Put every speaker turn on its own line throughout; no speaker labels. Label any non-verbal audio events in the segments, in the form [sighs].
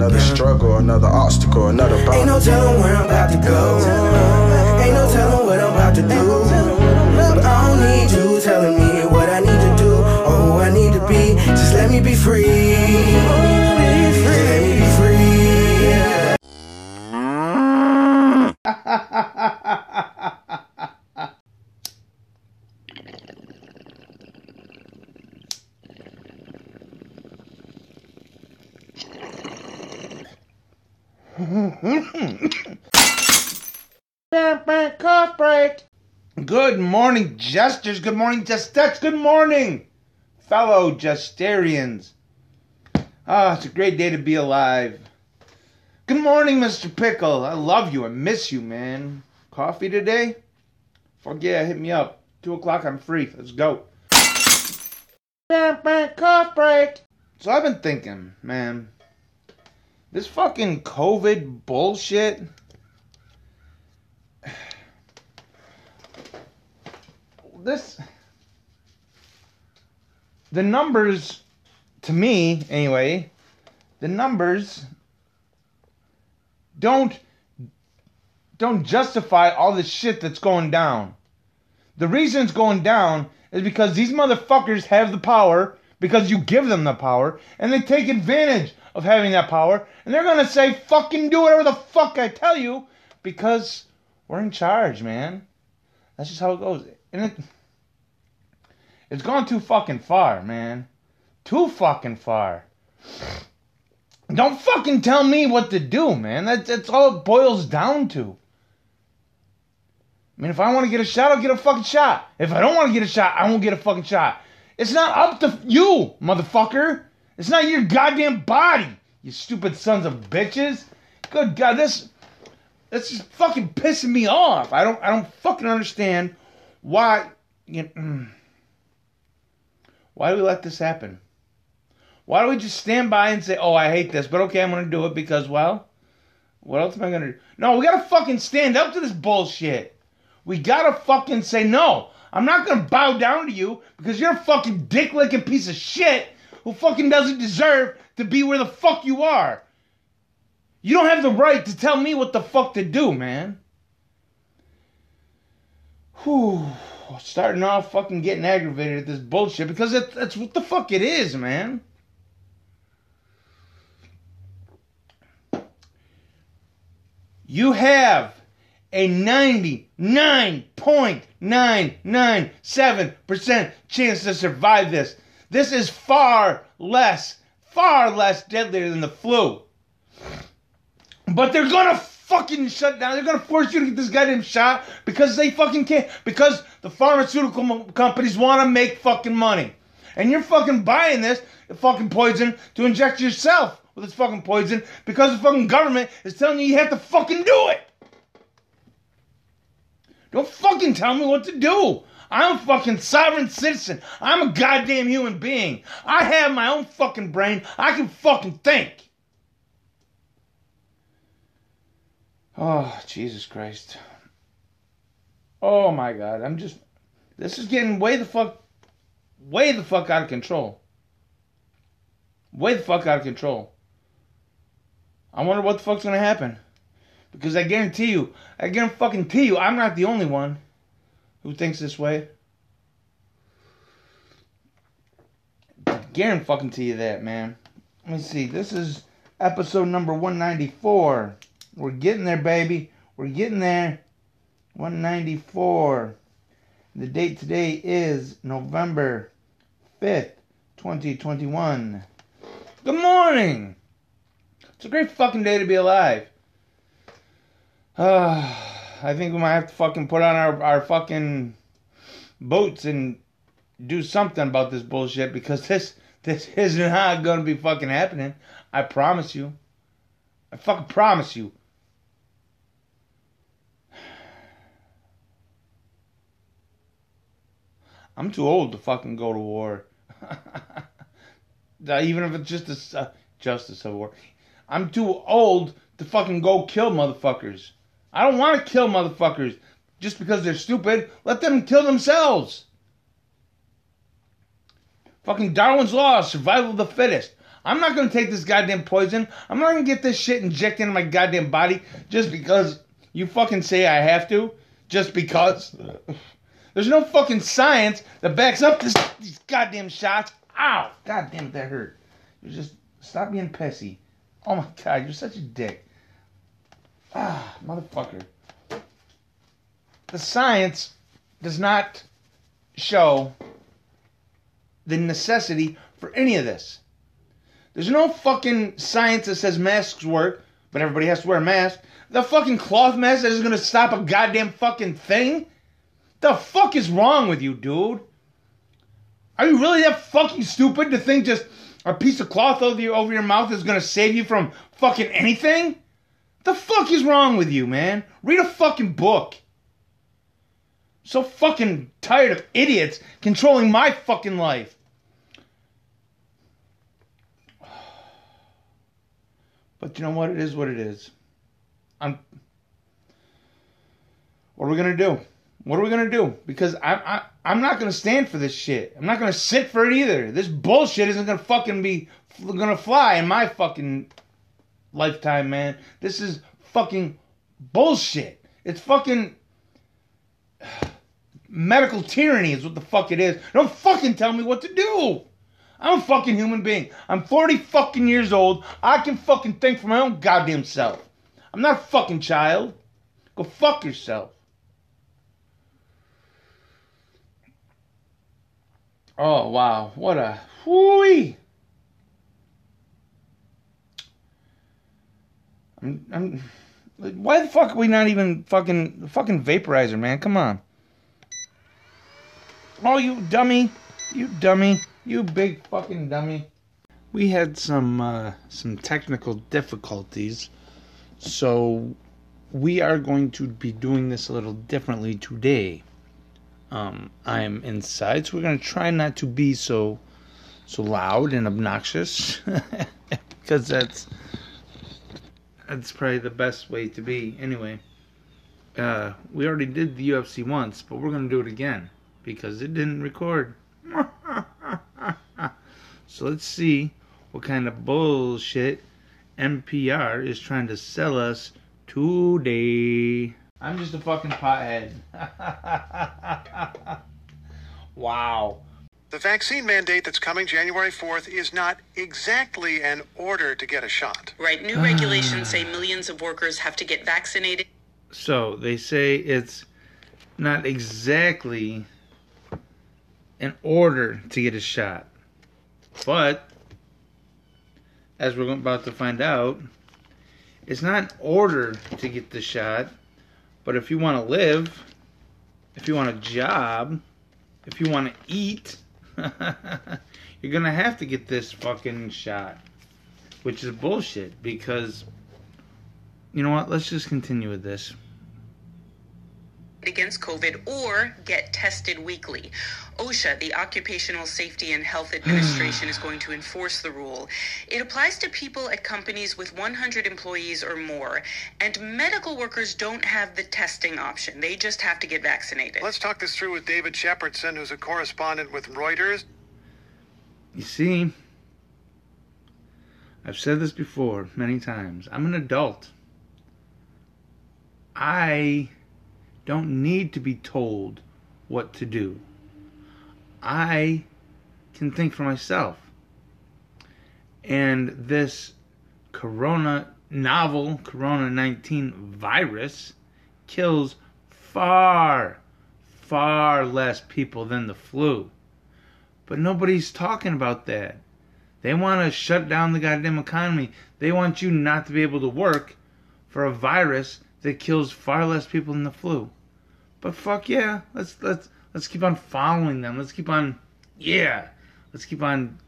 Another struggle, another obstacle, another bound.
Ain't no telling where I'm about to go. Ain't no telling what I'm about to do. But I don't need you telling me what I need to do or who I need to be. Just let me be free.
Jesters. Good morning, justettes. Good morning, fellow jesterians. Ah, it's a great day to be alive. Good morning, Mr. Pickle. I love you. I miss you, man. Coffee today? Fuck yeah, hit me up. Two o'clock, I'm free. Let's go. Cough break. So I've been thinking, man, this fucking COVID bullshit. This. The numbers, to me anyway, the numbers don't don't justify all this shit that's going down. The reason it's going down is because these motherfuckers have the power because you give them the power and they take advantage of having that power and they're gonna say fucking do whatever the fuck I tell you because we're in charge, man. That's just how it goes. And it it's gone too fucking far, man. Too fucking far. Don't fucking tell me what to do, man. That's, that's all it boils down to. I mean, if I want to get a shot, I'll get a fucking shot. If I don't want to get a shot, I won't get a fucking shot. It's not up to you, motherfucker. It's not your goddamn body, you stupid sons of bitches. Good God, this this is fucking pissing me off. I don't I don't fucking understand why you mm. why do we let this happen? Why don't we just stand by and say, "Oh, I hate this," but okay, I'm gonna do it because, well, what else am I gonna do? No, we gotta fucking stand up to this bullshit. We gotta fucking say no. I'm not gonna bow down to you because you're a fucking dick licking piece of shit who fucking doesn't deserve to be where the fuck you are. You don't have the right to tell me what the fuck to do, man. Whew. Starting off fucking getting aggravated at this bullshit because it, that's what the fuck it is, man. You have a 99.997% chance to survive this. This is far less, far less deadly than the flu. But they're gonna fucking shut down. They're gonna force you to get this goddamn shot because they fucking can't. Because the pharmaceutical companies wanna make fucking money. And you're fucking buying this fucking poison to inject yourself with this fucking poison because the fucking government is telling you you have to fucking do it. Don't fucking tell me what to do. I'm a fucking sovereign citizen. I'm a goddamn human being. I have my own fucking brain. I can fucking think. Oh, Jesus Christ. Oh my God. I'm just. This is getting way the fuck. Way the fuck out of control. Way the fuck out of control. I wonder what the fuck's gonna happen. Because I guarantee you, I guarantee fucking to you, I'm not the only one who thinks this way. Guarantee fucking to you that, man. Let me see. This is episode number 194. We're getting there, baby. We're getting there. 194. The date today is November 5th, 2021. Good morning. It's a great fucking day to be alive. Uh, [sighs] I think we might have to fucking put on our, our fucking boots and do something about this bullshit because [laughs] this this is not gonna be fucking happening. I promise you. I fucking promise you. I'm too old to fucking go to war. [laughs] Even if it's just a uh, civil war. I'm too old to fucking go kill motherfuckers. I don't want to kill motherfuckers just because they're stupid. Let them kill themselves. Fucking Darwin's Law, survival of the fittest. I'm not gonna take this goddamn poison. I'm not gonna get this shit injected into my goddamn body just because you fucking say I have to. Just because. [laughs] There's no fucking science that backs up this, these goddamn shots. Ow! God damn it, that hurt. You just stop being pissy. Oh my god, you're such a dick. Ah, motherfucker. The science does not show the necessity for any of this. There's no fucking science that says masks work, but everybody has to wear a mask. The fucking cloth mask that is gonna stop a goddamn fucking thing? The fuck is wrong with you, dude? Are you really that fucking stupid to think just a piece of cloth over your, over your mouth is gonna save you from fucking anything? The fuck is wrong with you, man? Read a fucking book. So fucking tired of idiots controlling my fucking life. But you know what? It is what it is. I'm. What are we gonna do? What are we gonna do? Because I, I I'm not gonna stand for this shit. I'm not gonna sit for it either. This bullshit isn't gonna fucking be gonna fly in my fucking lifetime, man. This is fucking bullshit. It's fucking [sighs] medical tyranny is what the fuck it is. Don't fucking tell me what to do. I'm a fucking human being. I'm 40 fucking years old. I can fucking think for my own goddamn self. I'm not a fucking child. Go fuck yourself. Oh wow, what a whooey. I'm, I'm, why the fuck are we not even fucking fucking vaporizer, man? Come on. Oh, you dummy, you dummy, you big fucking dummy. We had some uh, some technical difficulties, so we are going to be doing this a little differently today. Um, I'm inside, so we're gonna try not to be so so loud and obnoxious [laughs] because that's that's probably the best way to be. Anyway, uh, we already did the UFC once, but we're gonna do it again because it didn't record. [laughs] so let's see what kind of bullshit NPR is trying to sell us today. I'm just a fucking pothead. [laughs] wow.
The vaccine mandate that's coming January 4th is not exactly an order to get a shot.
Right. New regulations say millions of workers have to get vaccinated.
So they say it's not exactly an order to get a shot. But, as we're about to find out, it's not an order to get the shot, but if you want to live, if you want a job, if you want to eat, [laughs] you're going to have to get this fucking shot. Which is bullshit because, you know what, let's just continue with this
against COVID or get tested weekly. OSHA, the Occupational Safety and Health Administration, is going to enforce the rule. It applies to people at companies with 100 employees or more, and medical workers don't have the testing option. They just have to get vaccinated.
Let's talk this through with David Shepardson, who's a correspondent with Reuters.
You see, I've said this before many times. I'm an adult. I don't need to be told what to do. I can think for myself. And this corona novel corona 19 virus kills far far less people than the flu. But nobody's talking about that. They want to shut down the goddamn economy. They want you not to be able to work for a virus that kills far less people than the flu. But fuck yeah, let's let's let's keep on following them. Let's keep on yeah. Let's keep on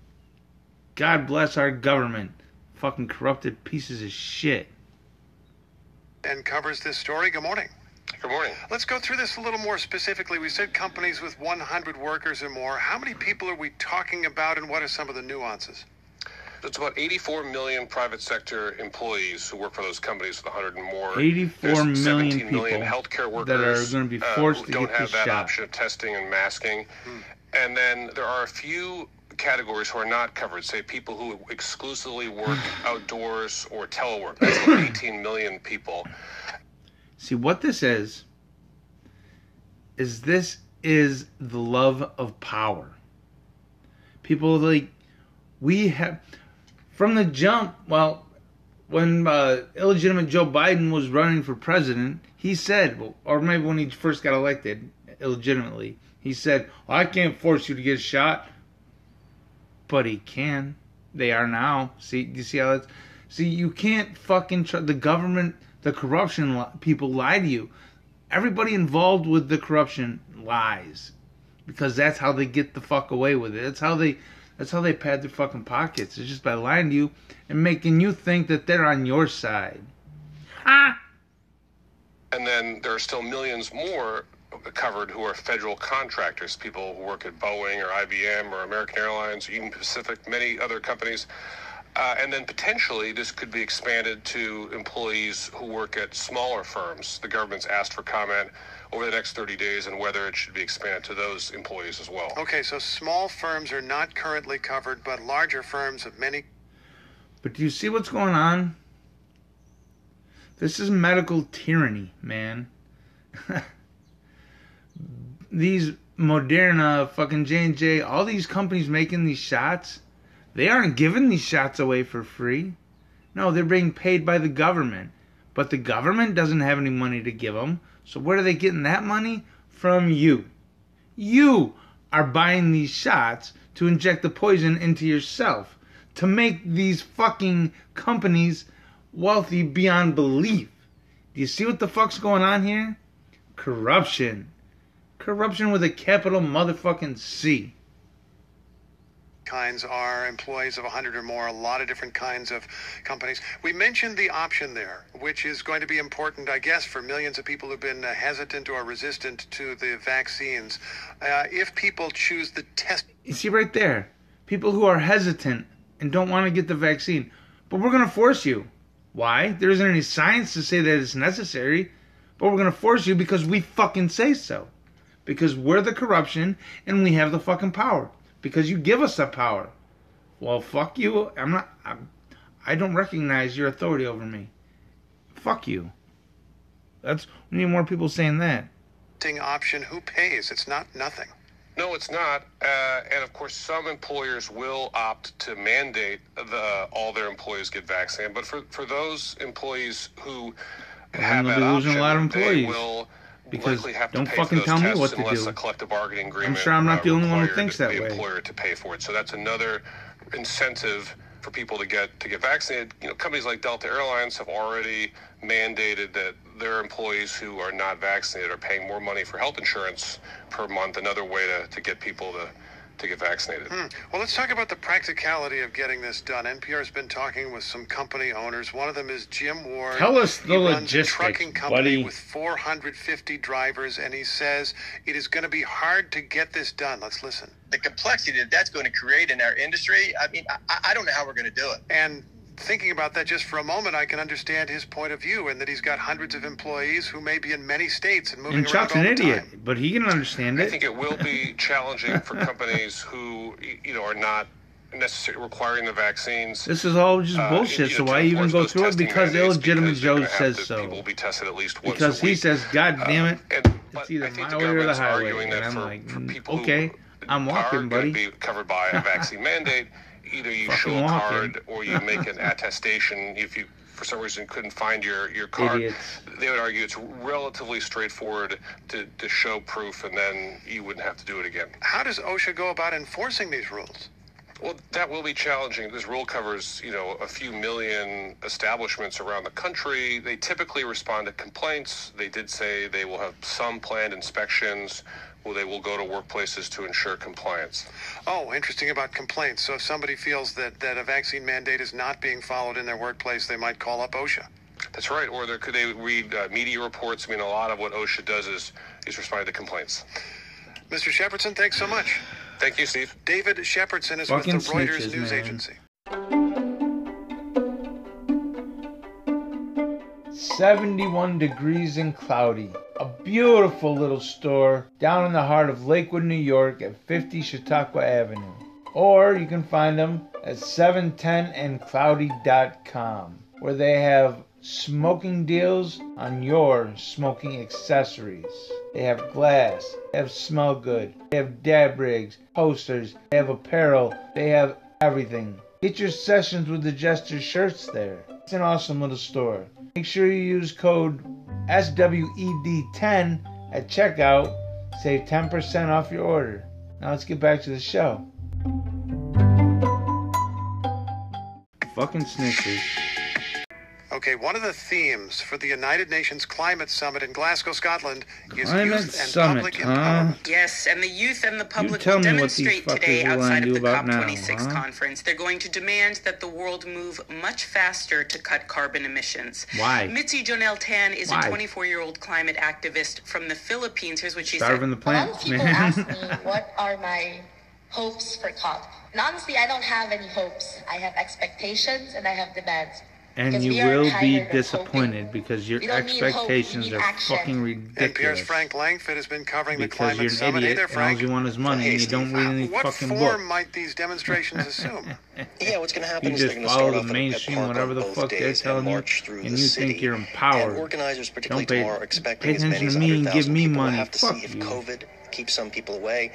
God bless our government. Fucking corrupted pieces of shit.
And covers this story. Good morning.
Good morning.
Let's go through this a little more specifically. We said companies with 100 workers or more. How many people are we talking about, and what are some of the nuances?
There's about 84 million private sector employees who work for those companies with 100 and more.
84
There's
million
17 million
people
healthcare workers
that are gonna be
uh,
forced
who
to
don't
get
have
this
that
shot.
option of testing and masking. And then there are a few categories who are not covered, say people who exclusively work [sighs] outdoors or telework. That's about [clears throat] 18 million people.
See what this is is this is the love of power. People like we have from the jump. Well, when uh, illegitimate Joe Biden was running for president, he said, or maybe when he first got elected illegitimately, he said, "I can't force you to get shot," but he can. They are now. See, you see how it's. See, you can't fucking tr- the government, the corruption li- people lie to you. Everybody involved with the corruption lies because that's how they get the fuck away with it. That's how they that's how they pad their fucking pockets. It's just by lying to you and making you think that they're on your side. Ah!
And then there are still millions more covered who are federal contractors, people who work at Boeing or IBM or American Airlines, or even Pacific, many other companies. Uh, and then potentially this could be expanded to employees who work at smaller firms. The government's asked for comment over the next 30 days and whether it should be expanded to those employees as well.
Okay, so small firms are not currently covered, but larger firms of many
But do you see what's going on? This is medical tyranny, man. [laughs] these Moderna, fucking J and J, all these companies making these shots, they aren't giving these shots away for free. No, they're being paid by the government, but the government doesn't have any money to give them. So where are they getting that money? From you. You are buying these shots to inject the poison into yourself to make these fucking companies wealthy beyond belief. Do you see what the fuck's going on here? Corruption. Corruption with a capital motherfucking C.
kinds are employees of 100 or more, a lot of different kinds of companies. We mentioned the option there, which is going to be important, I guess, for millions of people who've been uh, hesitant or resistant to the vaccines. Uh, if people choose the test
You see right there, people who are hesitant and don't want to get the vaccine, but we're going to force you. Why? There isn't any science to say that it's necessary, but we're going to force you because we fucking say so. Because we're the corruption and we have the fucking power. Because you give us that power. Well, fuck you. I'm not. I'm, I don't recognize your authority over me. Fuck you. That's we need more people saying that.
option, who pays? It's not nothing.
No, it's not. Uh, and of course, some employers will opt to mandate the all their employees get vaccinated. But for, for those employees who have
they'll
that
losing
option,
a lot of
they
employees.
will
Because
likely have to
don't fucking tell me what to do.
a collective bargaining agreement.
sure I'm not the only one who thinks that way.
employer to pay for it. So that's another incentive for people to get to get vaccinated. You know, companies like Delta Airlines have already mandated that their employees who are not vaccinated are paying more money for health insurance per month. Another way to, to get people to to get vaccinated. Hmm.
Well, let's talk about the practicality of getting this done. NPR's been talking with some company owners. One of them is Jim Ward.
Tell us the
he runs a
logistics,
trucking company
buddy.
with 450 drivers, and he says it is going to be hard to get this done. Let's listen.
the complexity that that's going to create in our industry. I mean, I, I don't know how we're going to do it.
And thinking about that just for a moment, I can understand his point of view, and that he's got hundreds of employees who may be in many states and moving
And
around
Chuck's
all
an
the
idiot,
time.
but he can understand it.
I think it will be [laughs] challenging for companies who you know are not necessarily requiring the vaccines.
This is all just
uh,
bullshit.
you
So why even go
those
through it? Because illegitimate
because
Joe says
to-
so.
People will be tested at least once
Because
a
he says, "God
Uh,
damn it,
and-
it's either my way or the highway." And
that
I'm
for,
like,
for
mm,
people
okay,
who
I'm
are
walking,
going
buddy.
to be covered by a [laughs] vaccine mandate, either you show
Fucking
a
walking.
card or you [laughs] make an attestation if you for some reason couldn't find your, your card.
Idiots.
They would argue it's relatively straightforward to, to show proof and then you wouldn't have to do it again.
How does OSHA go about enforcing these rules?
Well, that will be challenging. This rule covers, you know, a few million establishments around the country. They typically respond to complaints. They did say they will have some planned inspections where they will go to workplaces to ensure compliance.
Oh, interesting about complaints. So if somebody feels that, that a vaccine mandate is not being followed in their workplace, they might call up OSHA.
That's right. Or there, could they read uh, media reports? I mean, a lot of what OSHA does is is responding to complaints.
Mr. Shepardson, thanks so much.
Thank you, Steve.
David Shepardson is
Fucking
with the Reuters
snitches,
news
man.
agency.
71 degrees and cloudy. A beautiful little store down in the heart of Lakewood, New York at 50 Chautauqua Avenue. Or you can find them at 710andcloudy.com where they have smoking deals on your smoking accessories. They have glass, they have smell good, they have dab rigs, posters, they have apparel, they have everything. Get your sessions with the Jester shirts there. It's an awesome little store. Make sure you use code SWED10 at checkout. Save 10% off your order. Now let's get back to the show. Fucking snitches.
Okay, one of the themes for the United Nations Climate Summit in Glasgow, Scotland is
Climate
youth and
Summit,
public
huh?
empowerment.
Yes, and the youth and the public
tell
will
me
demonstrate today outside of the COP26
huh?
conference. They're going to demand that the world move much faster to cut carbon emissions.
Why?
Mitzi Jonel Tan is
Why?
a 24 year old climate activist from the Philippines. Here's what she
Starving the
said.
A lot of
plants,
people ask [laughs] me what are my hopes for COP. And honestly, I don't have any hopes. I have expectations and I have demands.
And you will be disappointed
hoping.
because your
We hope,
expectations are
action.
fucking
NPR's
ridiculous.
Frank Langfitt has been covering the
Because
climate
you're an
summit. hey
idiot
there,
and all
Frank.
you want is money and you don't
Steve.
read any uh,
what
fucking
form might these demonstrations [laughs] assume?
Yeah, what's going to happen
You
is
just
they're going to
follow
start
the
off at- at
mainstream,
Park
whatever the fuck they're telling
and
you,
march through
and
the
you
city.
think you're empowered.
And organizers, particularly
Don't pay-
tomorrow, are expecting
pay
as many
attention
as
to me and
100,000
give me
people. We'll
money.
have to
Fuck
see if
you.
COVID keeps some people away.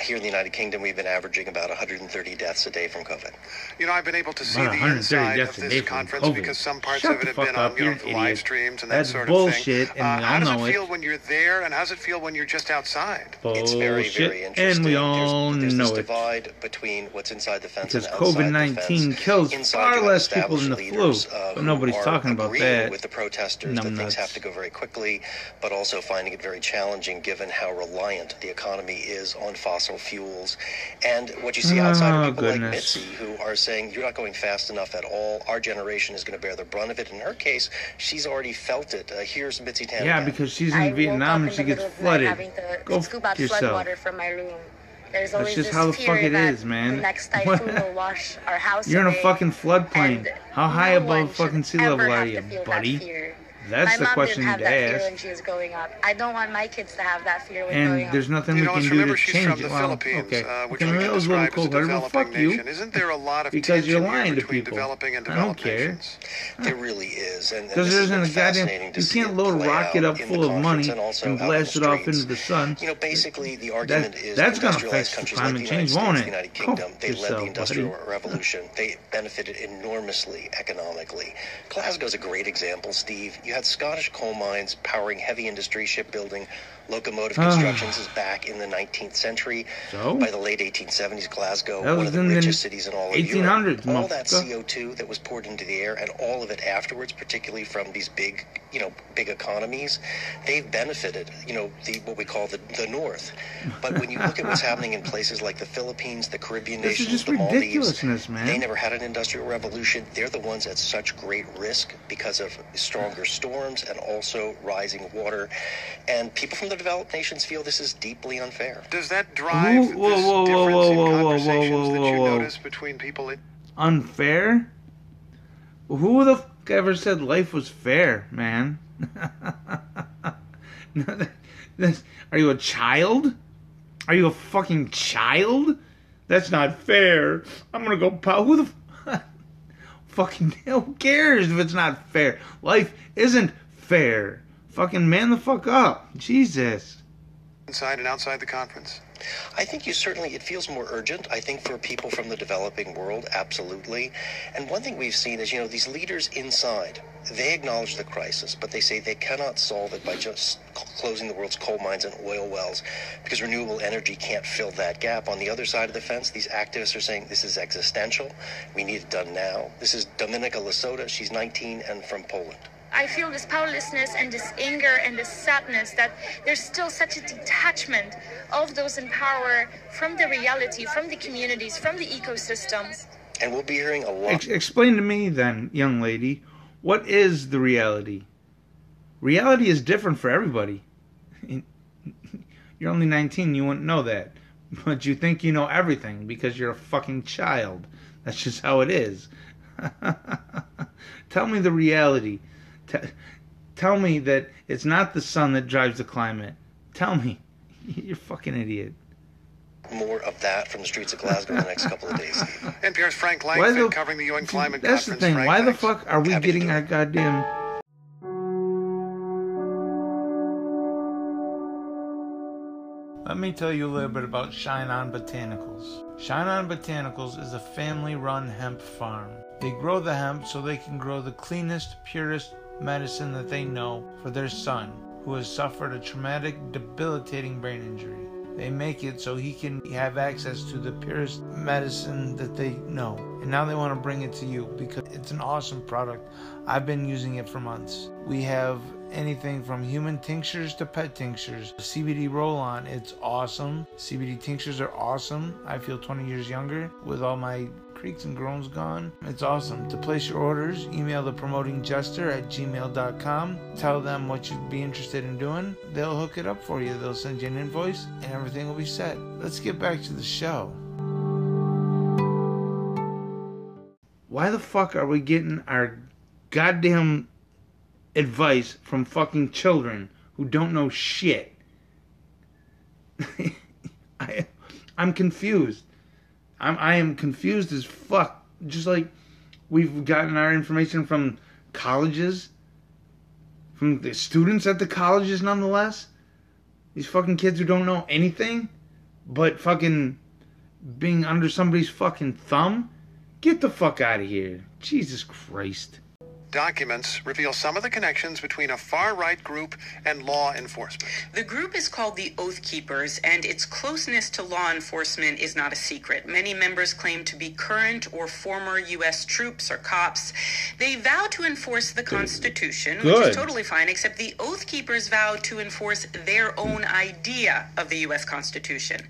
Here in the United Kingdom, we've been averaging about 130 deaths a day from COVID.
You know, I've been able to see the inside of this conference
COVID.
because some parts
Shut
of it have been
up,
on you know, live
idiot.
streams and that
That's
sort of
bullshit,
thing.
and
uh, how
all
does
know
it
it.
feel when you're there, and how does it feel when you're just outside?
It's very, very interesting.
and we all
there's, there's
know
this
it.
divide between what's inside the fence
Because
and outside
COVID-19
fence.
kills
Inside,
far less people than the flu, but nobody's talking about that.
with the protesters that things have to go very quickly, but also finding it very challenging given how reliant the economy is on fossil fuels. And what you see outside
Oh,
are people
goodness.
like Mitzi who are saying you're not going fast enough at all. Our generation is going to bear the brunt of it. In her case, she's already felt it. Uh, here's Mitzi Tan.
Yeah, because she's in
woke
Vietnam and she gets
the
flooded.
to
Go
scoop
fuck
out flood
yourself.
water from my room. There's always
just how the fuck it is, man.
The next [laughs] typhoon will wash our house
You're in a fucking floodplain.
and
How high
no
above
should
fucking sea level are you,
to feel
buddy?
That fear.
That's
my
the
mom
question
didn't have
you'd
that fear
ask.
when she was growing up. I don't want my kids to have that fear when growing up.
And
up.
there's nothing
You
we
know,
can do to change it.
the
Well,
Philippines,
okay.
uh, which
okay,
we
that
can
was little
describe as a developing
fuck you.
Isn't there a lot of [laughs]
Because you're
tension
lying to
between
people.
developing and
I don't care.
nations?
There really is, and and
Because
this is
a goddamn.
fascinating to
You
see
can't load a
play
rocket up
in
full of money
and also
and blast
the
it off into the sun.
You know, basically, the argument is
that's gonna
industrialized
affect
countries
climate
the United
change, won't it?
United Kingdom, they led the industrial revolution. They benefited enormously economically. Glasgow's a great example, Steve. You had Scottish coal mines powering heavy industry, shipbuilding, locomotive
Ah.
constructions is back in the 19th century.
So?
By the late 1870s, Glasgow, one of the richest cities in all of
1800s,
Europe. All that. CO2 that was poured into the air and all of it afterwards, particularly from these big, you know, big economies, they've benefited, you know, the what we call the, the North. But when you look at what's [laughs] happening in places like the Philippines, the Caribbean
This
nations, the Maldives,
man.
they never had an industrial revolution. They're the ones at such great risk because of stronger storms and also rising water. And people from the developed nations feel this is deeply unfair.
Does that drive
Whoa, whoa,
this
whoa, whoa,
difference
whoa,
in
whoa, whoa,
conversations
whoa,
that you notice between people in
Unfair? Who the fuck ever said life was fair, man? No, [laughs] that- that's- Are you a child? Are you a fucking child? That's not fair. I'm gonna go pow. Who the f- [laughs] fucking who cares if it's not fair? Life isn't fair. Fucking man the fuck up. Jesus.
inside and outside the conference?
I think you certainly, it feels more urgent. I think for people from the developing world, absolutely. And one thing we've seen is, you know, these leaders inside, they acknowledge the crisis, but they say they cannot solve it by just closing the world's coal mines and oil wells because renewable energy can't fill that gap. On the other side of the fence, these activists are saying this is existential. We need it done now. This is Dominika Lasota. She's 19 and from Poland.
I feel this powerlessness and this anger and this sadness that there's still such a detachment of those in power from the reality, from the communities, from the ecosystems.
And we'll be hearing a lot.
Ex- explain to me then, young lady, what is the reality? Reality is different for everybody. [laughs] You're only 19, you wouldn't know that. But you think you know everything because you're a fucking child. That's just how it is. [laughs] Tell me the reality. T- tell me that it's not the sun that drives the climate. Tell me. [laughs] You're a fucking idiot.
more of that from the streets of Glasgow in the next couple of days. [laughs]
NPR's Frank
Why
Langfitt
the-
covering the UN Climate
That's the thing.
Frank,
Why the fuck are we
Happy
getting
do
our goddamn? Let me tell you a little bit about Shine On Botanicals. Shine On Botanicals is a family run hemp farm. They grow the hemp so they can grow the cleanest, purest medicine that they know for their son, who has suffered a traumatic, debilitating brain injury. They make it so he can have access to the purest medicine that they know. And now they want to bring it to you because it's an awesome product. I've been using it for months. We have anything from human tinctures to pet tinctures. CBD roll on, it's awesome. CBD tinctures are awesome. I feel 20 years younger with all my creaks and groans gone. It's awesome. To place your orders, email the promoting jester at gmail.com. Tell them what you'd be interested in doing. They'll hook it up for you. They'll send you an invoice and everything will be set. Let's get back to the show. Why the fuck are we getting our goddamn advice from fucking children who don't know shit? [laughs] I, I'm confused. I'm I am confused as fuck. Just like we've gotten our information from colleges, from the students at the colleges, nonetheless. These fucking kids who don't know anything, but fucking being under somebody's fucking thumb. Get the fuck out of here. Jesus Christ.
Documents reveal some of the connections between a far right group and law enforcement.
The group is called the Oath Keepers, and its closeness to law enforcement is not a secret. Many members claim to be current or former U.S. troops or cops. They vow to enforce the Constitution, which is totally fine, except the Oath Keepers vow to enforce their own idea of the U.S. Constitution.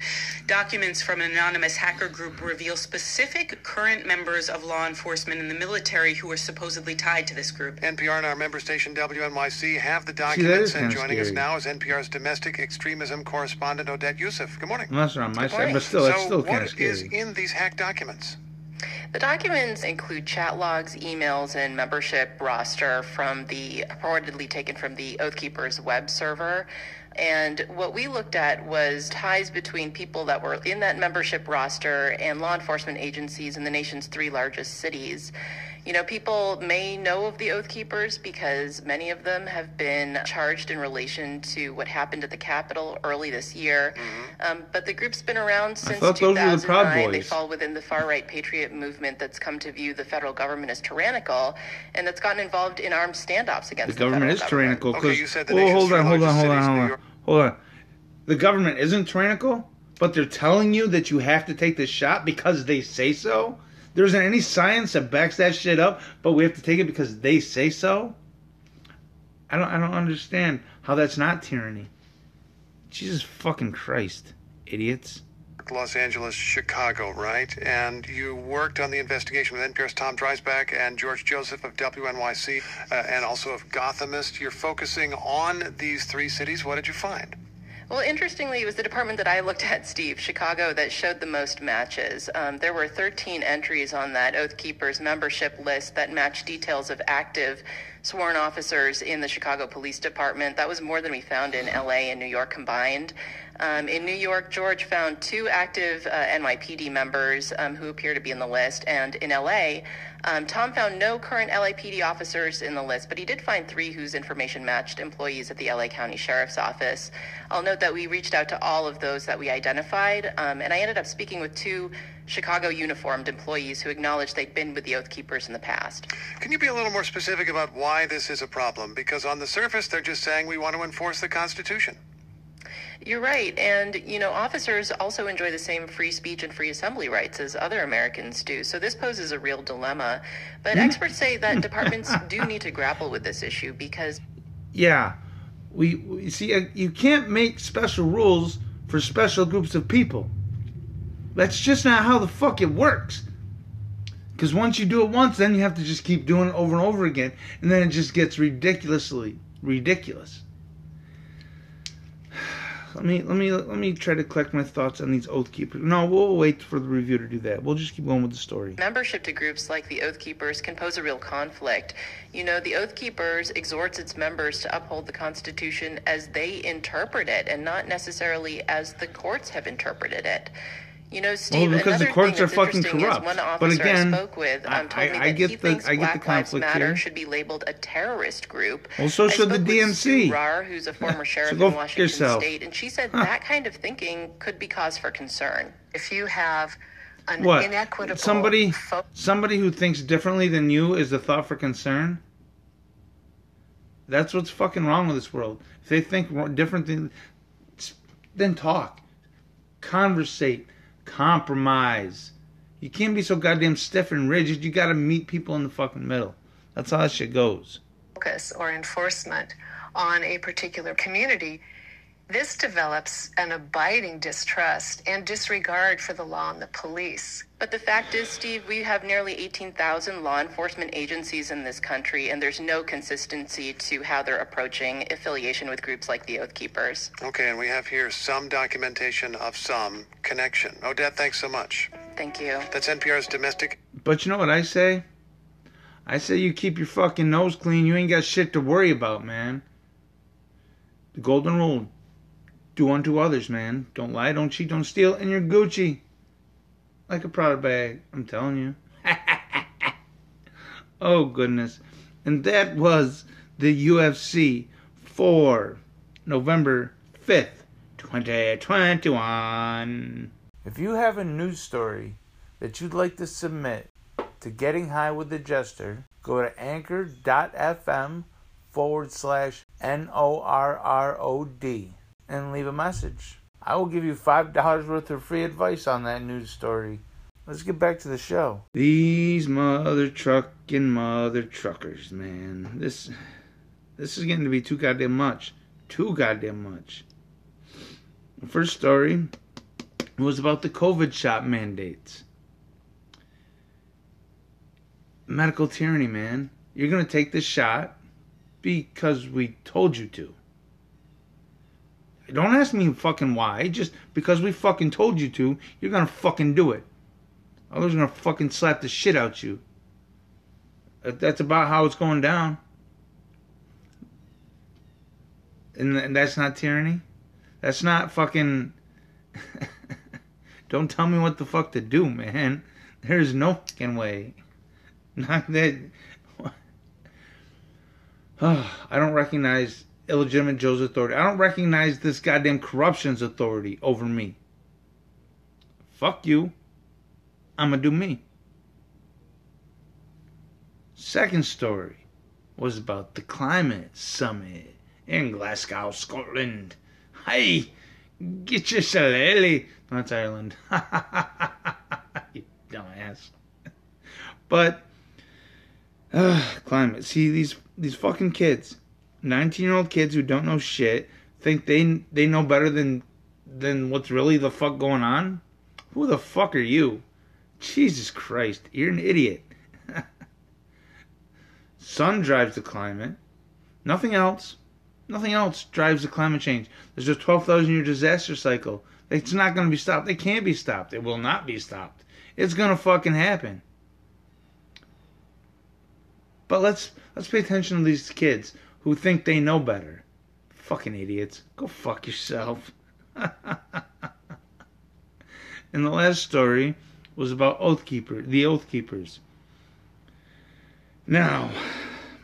Documents from an anonymous hacker group reveal specific current members of law enforcement and the military who are supposedly tied to this group.
NPR and our member station WNYC have the
is
documents, and
kinda
joining us now is NPR's domestic extremism correspondent Odette Yousef. Good morning.
Unless they're on my side,
morning.
but still, it's
so,
still kind of scary.
is in these hacked documents?
The documents include chat logs, emails, and membership roster from the purportedly taken from the Oath Keepers web server. And what we looked at was ties between people that were in that membership roster and law enforcement agencies in the nation's three largest cities. You know, people may know of the Oath Keepers because many of them have been charged in relation to what happened at the Capitol early this year. Um, but the group's been around since
thought those were the Proud
2009. They fall within the far right patriot movement that's come to view the federal government as tyrannical and that's gotten involved in armed standoffs against
The
the,
government
federal
is tyrannical
Okay, you said the
oh,
nation's
hold on, hold on, hold on, hold on, hold on. The government isn't tyrannical, but they're telling you that you have to take this shot because they say so. There isn't any science that backs that shit up, but we have to take it because they say so. I don't, I don't understand how that's not tyranny. Jesus fucking Christ, idiots.
Los Angeles, Chicago, right? And you worked on the investigation with NPR's Tom Dreisbach and George Joseph of WNYC uh, and also of Gothamist. You're focusing on these three cities. What did you find?
Well, interestingly, it was the department that I looked at, Steve, Chicago, that showed the most matches. Um, there were 13 entries on that Oath Keepers membership list that matched details of active sworn officers in the Chicago Police Department. That was more than we found in LA and New York combined. Um, in New York, George found two active uh, NYPD members um, who appear to be in the list, and in LA, um, Tom found no current LAPD officers in the list, but he did find three whose information matched employees at the LA County Sheriff's Office. I'll note that we reached out to all of those that we identified, um, and I ended up speaking with two Chicago uniformed employees who acknowledged they'd been with the Oath Keepers in the past.
Can you be a little more specific about why this is a problem? Because on the surface, they're just saying we want to enforce the Constitution.
You're right. And, you know, officers also enjoy the same free speech and free assembly rights as other Americans do. So this poses a real dilemma. But experts say that [laughs] departments do need to grapple with this issue because
Yeah, we, we see. uh, You can't make special rules for special groups of people. That's just not how the fuck it works. Because once you do it once, then you have to just keep doing it over and over again, and then it just gets ridiculously ridiculous. Let me let me let me try to collect my thoughts on these oath keepers. No, we'll wait for the review to do that. We'll just keep going with the story.
Membership to groups like the Oath Keepers can pose a real conflict. You know, the Oath Keepers exhorts its members to uphold the Constitution as they interpret it and not necessarily as the courts have interpreted it. You know, Steve,
Well, because the courts are fucking corrupt.
one
But again,
I spoke with um,
I- I- get the- I get the conflict
Matter
here.
should be labeled a terrorist group.
Well, so should the DNC.
Rahr, who's a [laughs] former sheriff
go
in Washington
yourself.
State, and she said that kind of thinking could be cause for concern.
If you have an
What?
inequitable
Somebody somebody who thinks differently than you is a thought for concern. That's what's fucking wrong with this world. If they think different than, then talk, conversate, compromise. You can't be so goddamn stiff and rigid. You got to meet people in the fucking middle. That's how that shit goes.
focus or enforcement on a particular community, this develops an abiding distrust and disregard for the law and the police.
But the fact is, Steve, we have nearly 18,000 law enforcement agencies in this country, and there's no consistency to how they're approaching affiliation with groups like the Oath Keepers.
Okay, and we have here some documentation of some connection. Odette, thanks so much.
Thank you.
That's NPR's domestic
But you know what I say? I say you keep your fucking nose clean. You ain't got shit to worry about, man. The golden rule. Do unto others, man. Don't lie, don't cheat, don't steal, and you're Gucci. Like a Prada bag. I'm telling you. [laughs] oh, goodness. And that was the UFC for November 5th, 2021. If you have a news story that you'd like to submit to Getting High with the Jester, go to anchor.fm forward slash N O R R O D and leave a message. I will give you $5 worth of free advice on that news story. Let's get back to the show. These mother trucking mother truckers, man. This this is getting to be too goddamn much. Too goddamn much. The first story was about the COVID shot mandates. Medical tyranny, man. You're gonna take this shot because we told you to. Don't ask me fucking why. Just because we fucking told you to, you're gonna fucking do it. Others are gonna fucking slap the shit out you. That's about how it's going down. And that's not tyranny. That's not fucking. [laughs] Don't tell me what the fuck to do, man. There's no fucking way. Not that. [sighs] I don't recognize illegitimate Joe's authority. I don't recognize this goddamn corruption's authority over me. Fuck you. I'm gonna do me. Second story was about the climate summit in Glasgow, Scotland. Hey, get your shillelagh. That's Ireland. [laughs] you dumbass. But uh, climate. See these these fucking kids, nineteen year old kids who don't know shit, think they they know better than than what's really the fuck going on. Who the fuck are you? Jesus Christ, you're an idiot. [laughs] Sun drives the climate. Nothing else. Nothing else drives the climate change. There's a 12,000 year disaster cycle. It's not going to be stopped. It can't be stopped. It will not be stopped. It's going to fucking happen. But let's let's pay attention to these kids who think they know better. Fucking idiots. Go fuck yourself. [laughs] and the last story was about Oath Keeper, the Oath Keepers. Now,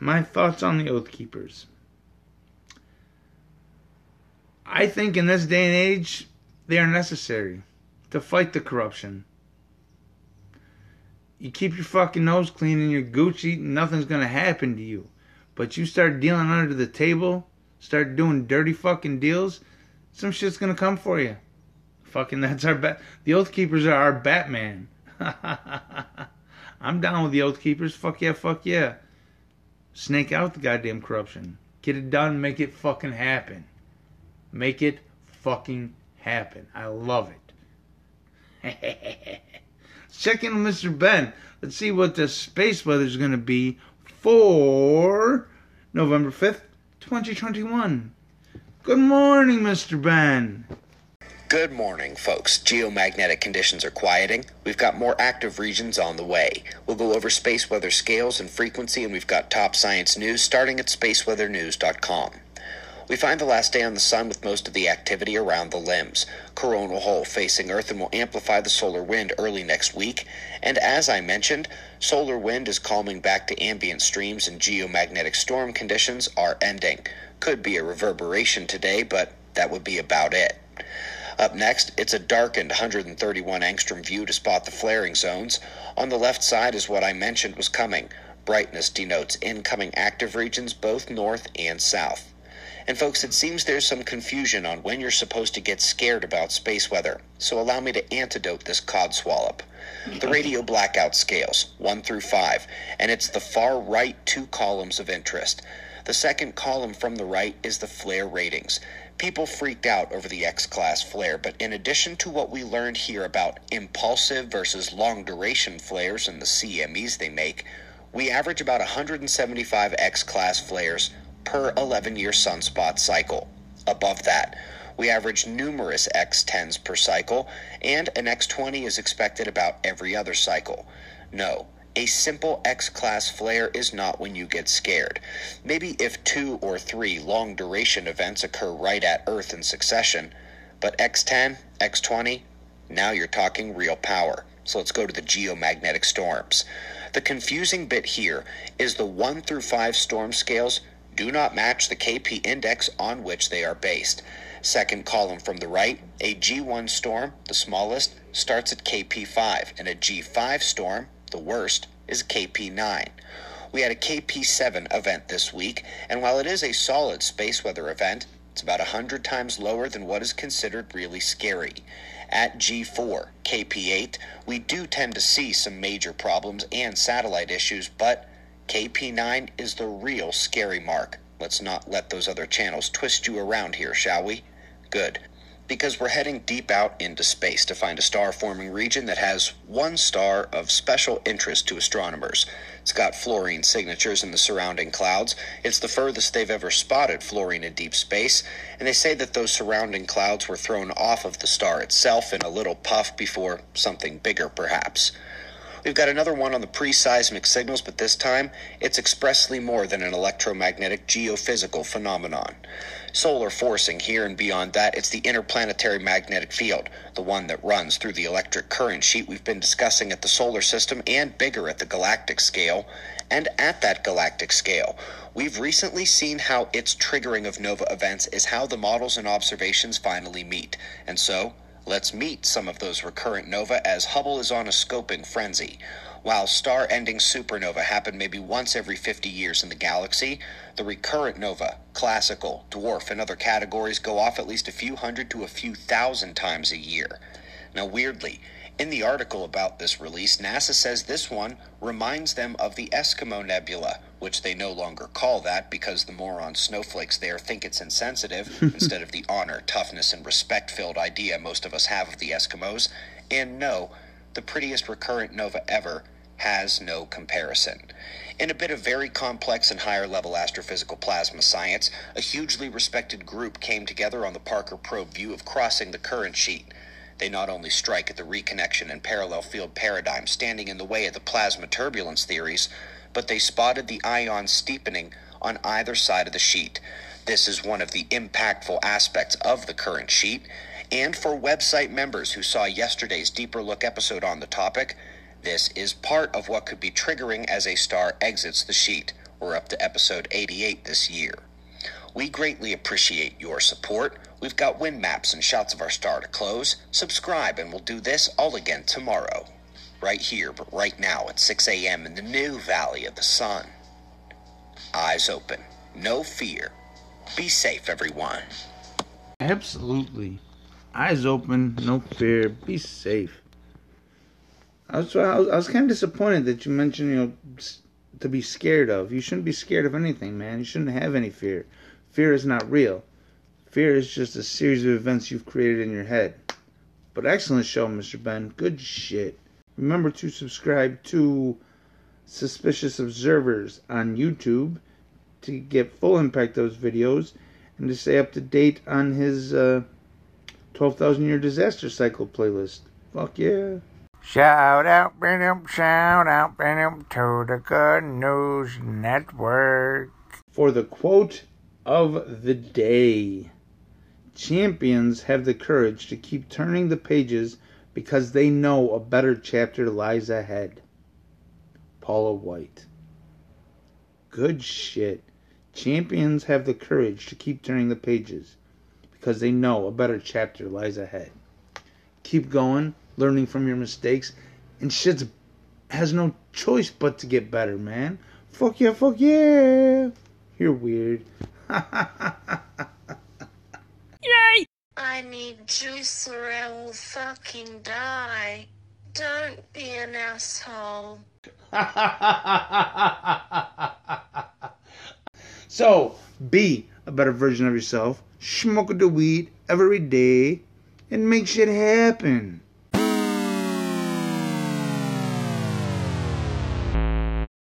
my thoughts on the Oath Keepers. I think in this day and age, they are necessary to fight the corruption. You keep your fucking nose clean and your Gucci, nothing's gonna happen to you. But you start dealing under the table, start doing dirty fucking deals, some shit's gonna come for you. Fucking that's our bat. The Oath Keepers are our Batman. [laughs] I'm down with the Oath Keepers. Fuck yeah, fuck yeah. Snake out the goddamn corruption. Get it done, make it fucking happen. Make it fucking happen. I love it. [laughs] Let's check in with Mr. Ben. Let's see what the space weather's going to be for November 5th, 2021. Good morning, Mr. Ben.
Good morning, folks. Geomagnetic conditions are quieting. We've got more active regions on the way. We'll go over space weather scales and frequency, and we've got top science news starting at spaceweathernews.com. We find the last day on the sun with most of the activity around the limbs. Coronal hole facing Earth and will amplify the solar wind early next week. And as I mentioned, solar wind is calming back to ambient streams and geomagnetic storm conditions are ending. Could be a reverberation today, but that would be about it. Up next, it's a darkened 131 angstrom view to spot the flaring zones. On the left side is what I mentioned was coming. Brightness denotes incoming active regions both north and south. And folks, it seems there's some confusion on when you're supposed to get scared about space weather, so allow me to antidote this codswallop. The [laughs] radio blackout scales, 1 through 5, and it's the far right two columns of interest. The second column from the right is the flare ratings. People freaked out over the X class flare, but in addition to what we learned here about impulsive versus long duration flares and the CMEs they make, we average about 175 X class flares per 11 year sunspot cycle. Above that, we average numerous X10s per cycle, and an X20 is expected about every other cycle. No, a simple X class flare is not when you get scared. Maybe if two or three long duration events occur right at Earth in succession, but X10, X20, now you're talking real power. So let's go to the geomagnetic storms. The confusing bit here is the 1 through 5 storm scales do not match the KP index on which they are based. Second column from the right, a G1 storm, the smallest, starts at KP5, and a G5 storm, the worst, is KP9. We had a KP7 event this week, and while it is a solid space weather event, it's about 100 times lower than what is considered really scary. At G4, KP8, we do tend to see some major problems and satellite issues, but KP9 is the real scary mark. Let's not let those other channels twist you around here, shall we? Good. Because we're heading deep out into space to find a star forming region that has one star of special interest to astronomers. It's got fluorine signatures in the surrounding clouds. It's the furthest they've ever spotted fluorine in deep space, and they say that those surrounding clouds were thrown off of the star itself in a little puff before something bigger, perhaps. We've got another one on the pre seismic signals, but this time it's expressly more than an electromagnetic geophysical phenomenon. Solar forcing here and beyond that, it's the interplanetary magnetic field, the one that runs through the electric current sheet we've been discussing at the solar system and bigger at the galactic scale. And at that galactic scale, we've recently seen how its triggering of nova events is how the models and observations finally meet. And so, Let's meet some of those recurrent nova as Hubble is on a scoping frenzy. While star ending supernova happen maybe once every 50 years in the galaxy, the recurrent nova, classical, dwarf, and other categories go off at least a few hundred to a few thousand times a year. Now, weirdly, in the article about this release, NASA says this one reminds them of the Eskimo Nebula, which they no longer call that because the moron snowflakes there think it's insensitive [laughs] instead of the honor, toughness, and respect filled idea most of us have of the Eskimos. And no, the prettiest recurrent nova ever has no comparison. In a bit of very complex and higher level astrophysical plasma science, a hugely respected group came together on the Parker probe view of crossing the current sheet. They not only strike at the reconnection and parallel field paradigm standing in the way of the plasma turbulence theories, but they spotted the ion steepening on either side of the sheet. This is one of the impactful aspects of the current sheet. And for website members who saw yesterday's deeper look episode on the topic, this is part of what could be triggering as a star exits the sheet. We're up to episode 88 this year. We greatly appreciate your support. We've got wind maps and shots of our star to close. Subscribe, and we'll do this all again tomorrow. Right here, but right now at 6 a.m. in the new Valley of the Sun. Eyes open. No fear. Be safe, everyone.
Absolutely. Eyes open, no fear, be safe. I was, I was, I was kind of disappointed that you mentioned, you know, to be scared of. You shouldn't be scared of anything, man. You shouldn't have any fear. Fear is not real. Fear is just a series of events you've created in your head. But excellent show, Mr. Ben. Good shit. Remember to subscribe to Suspicious Observers on YouTube to get full impact those videos. and to stay up to date on his uh, 12,000 Year Disaster Cycle playlist. Fuck yeah.
Shout out, Benham, shout out, Benham to the Good News Network.
For the quote of the day Champions have the courage to keep turning the pages because they know a better chapter lies ahead. Paula White. Good shit. Champions have the courage to keep turning the pages because they know a better chapter lies ahead. Keep going, learning from your mistakes, and shit has no choice but to get better, man. Fuck yeah, fuck yeah. You're weird. [laughs]
I need juice or I will fucking die. Don't be an asshole. [laughs]
so, be a better version of yourself. Smoke the weed every day and make shit happen.